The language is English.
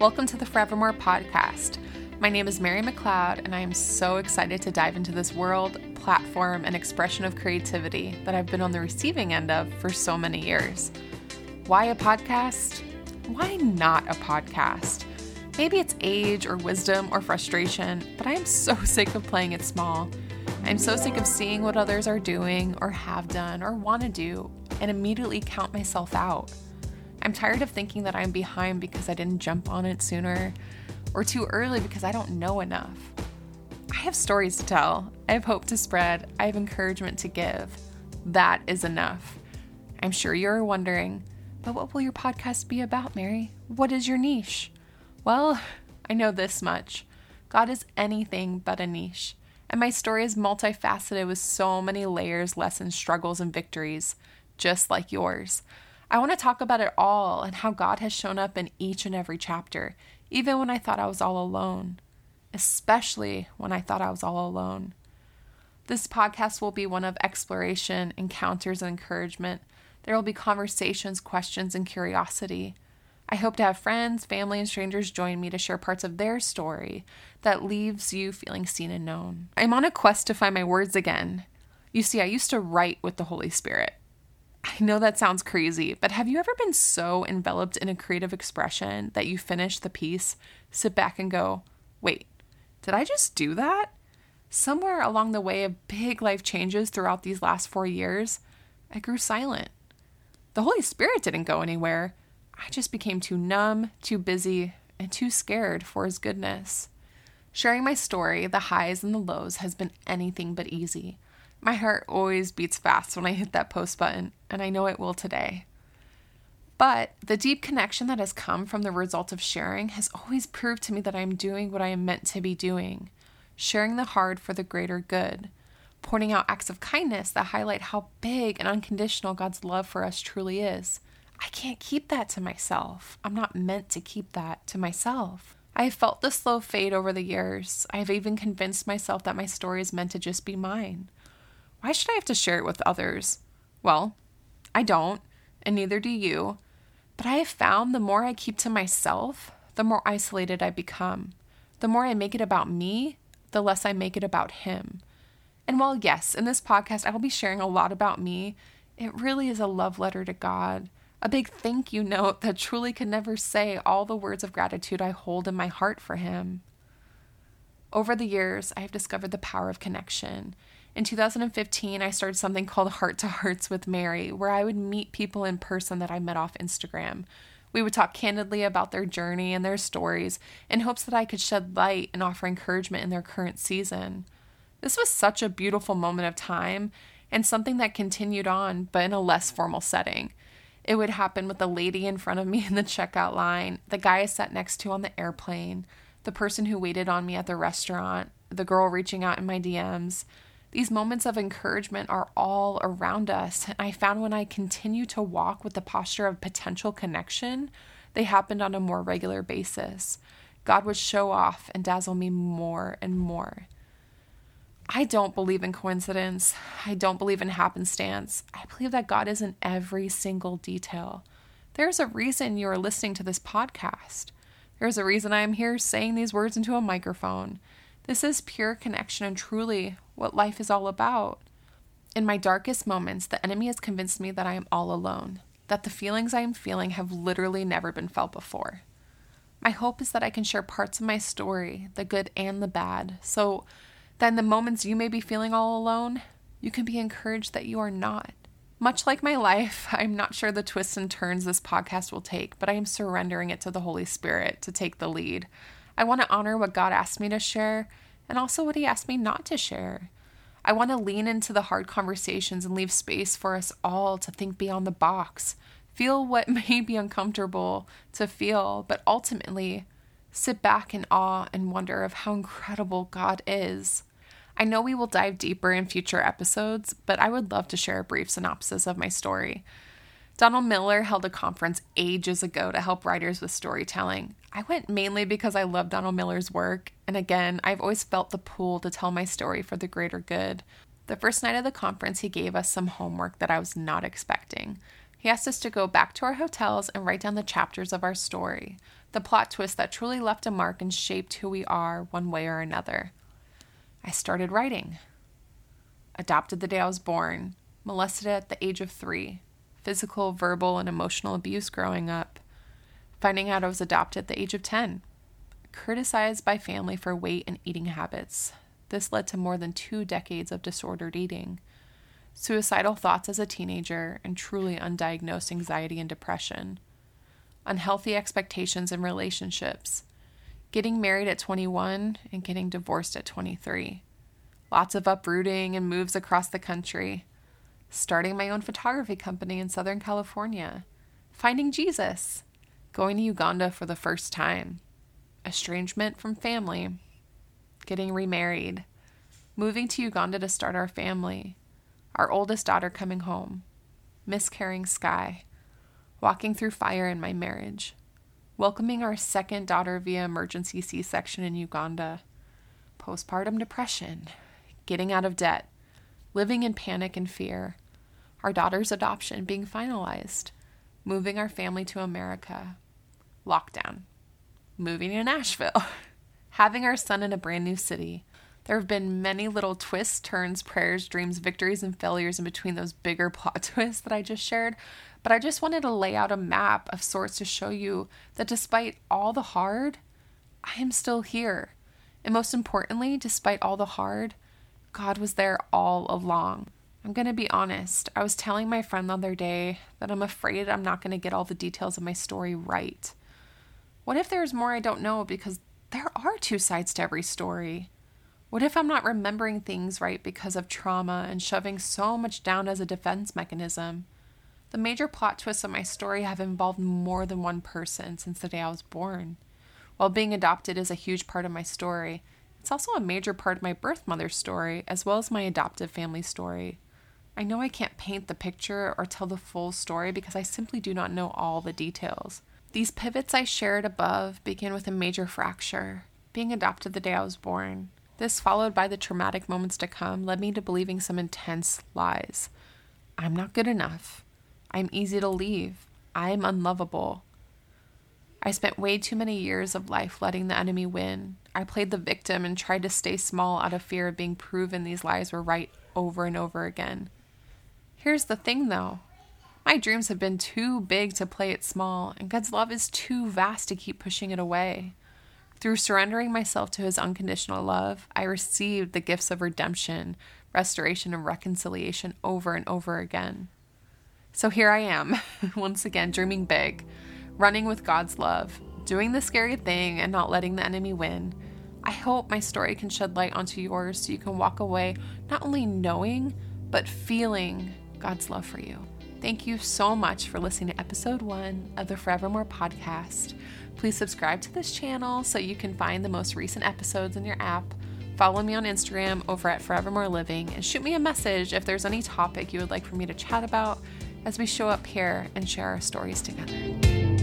Welcome to the Forevermore podcast. My name is Mary McLeod, and I am so excited to dive into this world, platform, and expression of creativity that I've been on the receiving end of for so many years. Why a podcast? Why not a podcast? Maybe it's age or wisdom or frustration, but I am so sick of playing it small. I'm so sick of seeing what others are doing or have done or want to do and immediately count myself out. I'm tired of thinking that I'm behind because I didn't jump on it sooner or too early because I don't know enough. I have stories to tell, I have hope to spread, I have encouragement to give. That is enough. I'm sure you're wondering, but what will your podcast be about, Mary? What is your niche? Well, I know this much God is anything but a niche. And my story is multifaceted with so many layers, lessons, struggles, and victories, just like yours. I want to talk about it all and how God has shown up in each and every chapter, even when I thought I was all alone, especially when I thought I was all alone. This podcast will be one of exploration, encounters, and encouragement. There will be conversations, questions, and curiosity. I hope to have friends, family, and strangers join me to share parts of their story that leaves you feeling seen and known. I'm on a quest to find my words again. You see, I used to write with the Holy Spirit. I know that sounds crazy, but have you ever been so enveloped in a creative expression that you finish the piece, sit back, and go, wait, did I just do that? Somewhere along the way of big life changes throughout these last four years, I grew silent. The Holy Spirit didn't go anywhere. I just became too numb, too busy, and too scared for His goodness. Sharing my story, the highs and the lows, has been anything but easy. My heart always beats fast when I hit that post button, and I know it will today. But the deep connection that has come from the result of sharing has always proved to me that I am doing what I am meant to be doing sharing the hard for the greater good, pointing out acts of kindness that highlight how big and unconditional God's love for us truly is. I can't keep that to myself. I'm not meant to keep that to myself. I have felt the slow fade over the years. I have even convinced myself that my story is meant to just be mine. Why should I have to share it with others? Well, I don't, and neither do you. But I have found the more I keep to myself, the more isolated I become. The more I make it about me, the less I make it about Him. And while, yes, in this podcast I will be sharing a lot about me, it really is a love letter to God, a big thank you note that truly can never say all the words of gratitude I hold in my heart for Him. Over the years, I have discovered the power of connection in 2015, I started something called Heart to Hearts with Mary, where I would meet people in person that I met off Instagram. We would talk candidly about their journey and their stories in hopes that I could shed light and offer encouragement in their current season. This was such a beautiful moment of time and something that continued on, but in a less formal setting. It would happen with the lady in front of me in the checkout line, the guy I sat next to on the airplane, the person who waited on me at the restaurant, the girl reaching out in my DMs. These moments of encouragement are all around us. And I found when I continue to walk with the posture of potential connection, they happened on a more regular basis. God would show off and dazzle me more and more. I don't believe in coincidence. I don't believe in happenstance. I believe that God is in every single detail. There's a reason you are listening to this podcast. There's a reason I am here saying these words into a microphone. This is pure connection and truly what life is all about. In my darkest moments, the enemy has convinced me that I am all alone, that the feelings I am feeling have literally never been felt before. My hope is that I can share parts of my story, the good and the bad, so that in the moments you may be feeling all alone, you can be encouraged that you are not. Much like my life, I'm not sure the twists and turns this podcast will take, but I am surrendering it to the Holy Spirit to take the lead. I want to honor what God asked me to share and also what He asked me not to share. I want to lean into the hard conversations and leave space for us all to think beyond the box, feel what may be uncomfortable to feel, but ultimately sit back in awe and wonder of how incredible God is. I know we will dive deeper in future episodes, but I would love to share a brief synopsis of my story. Donald Miller held a conference ages ago to help writers with storytelling. I went mainly because I love Donald Miller's work, and again, I've always felt the pull to tell my story for the greater good. The first night of the conference, he gave us some homework that I was not expecting. He asked us to go back to our hotels and write down the chapters of our story, the plot twist that truly left a mark and shaped who we are one way or another. I started writing. Adopted the day I was born, molested at the age of three, physical, verbal, and emotional abuse growing up, finding out I was adopted at the age of 10, criticized by family for weight and eating habits. This led to more than two decades of disordered eating suicidal thoughts as a teenager, and truly undiagnosed anxiety and depression, unhealthy expectations in relationships, getting married at 21 and getting divorced at 23, lots of uprooting and moves across the country, starting my own photography company in Southern California, finding Jesus, going to Uganda for the first time, estrangement from family, getting remarried, moving to Uganda to start our family our oldest daughter coming home, miscarrying Sky, walking through fire in my marriage, welcoming our second daughter via emergency C section in Uganda, postpartum depression, getting out of debt, living in panic and fear, our daughter's adoption being finalized, moving our family to America, lockdown, moving to Nashville, having our son in a brand new city, there have been many little twists, turns, prayers, dreams, victories, and failures in between those bigger plot twists that I just shared. But I just wanted to lay out a map of sorts to show you that despite all the hard, I am still here. And most importantly, despite all the hard, God was there all along. I'm going to be honest. I was telling my friend the other day that I'm afraid I'm not going to get all the details of my story right. What if there's more I don't know? Because there are two sides to every story. What if I'm not remembering things right because of trauma and shoving so much down as a defense mechanism? The major plot twists of my story have involved more than one person since the day I was born. While being adopted is a huge part of my story, it's also a major part of my birth mother's story, as well as my adoptive family story. I know I can't paint the picture or tell the full story because I simply do not know all the details. These pivots I shared above begin with a major fracture being adopted the day I was born. This, followed by the traumatic moments to come, led me to believing some intense lies. I'm not good enough. I'm easy to leave. I'm unlovable. I spent way too many years of life letting the enemy win. I played the victim and tried to stay small out of fear of being proven these lies were right over and over again. Here's the thing though my dreams have been too big to play it small, and God's love is too vast to keep pushing it away. Through surrendering myself to his unconditional love, I received the gifts of redemption, restoration, and reconciliation over and over again. So here I am, once again, dreaming big, running with God's love, doing the scary thing and not letting the enemy win. I hope my story can shed light onto yours so you can walk away not only knowing, but feeling God's love for you. Thank you so much for listening to episode one of the Forevermore podcast. Please subscribe to this channel so you can find the most recent episodes in your app. Follow me on Instagram over at Forevermore Living and shoot me a message if there's any topic you would like for me to chat about as we show up here and share our stories together.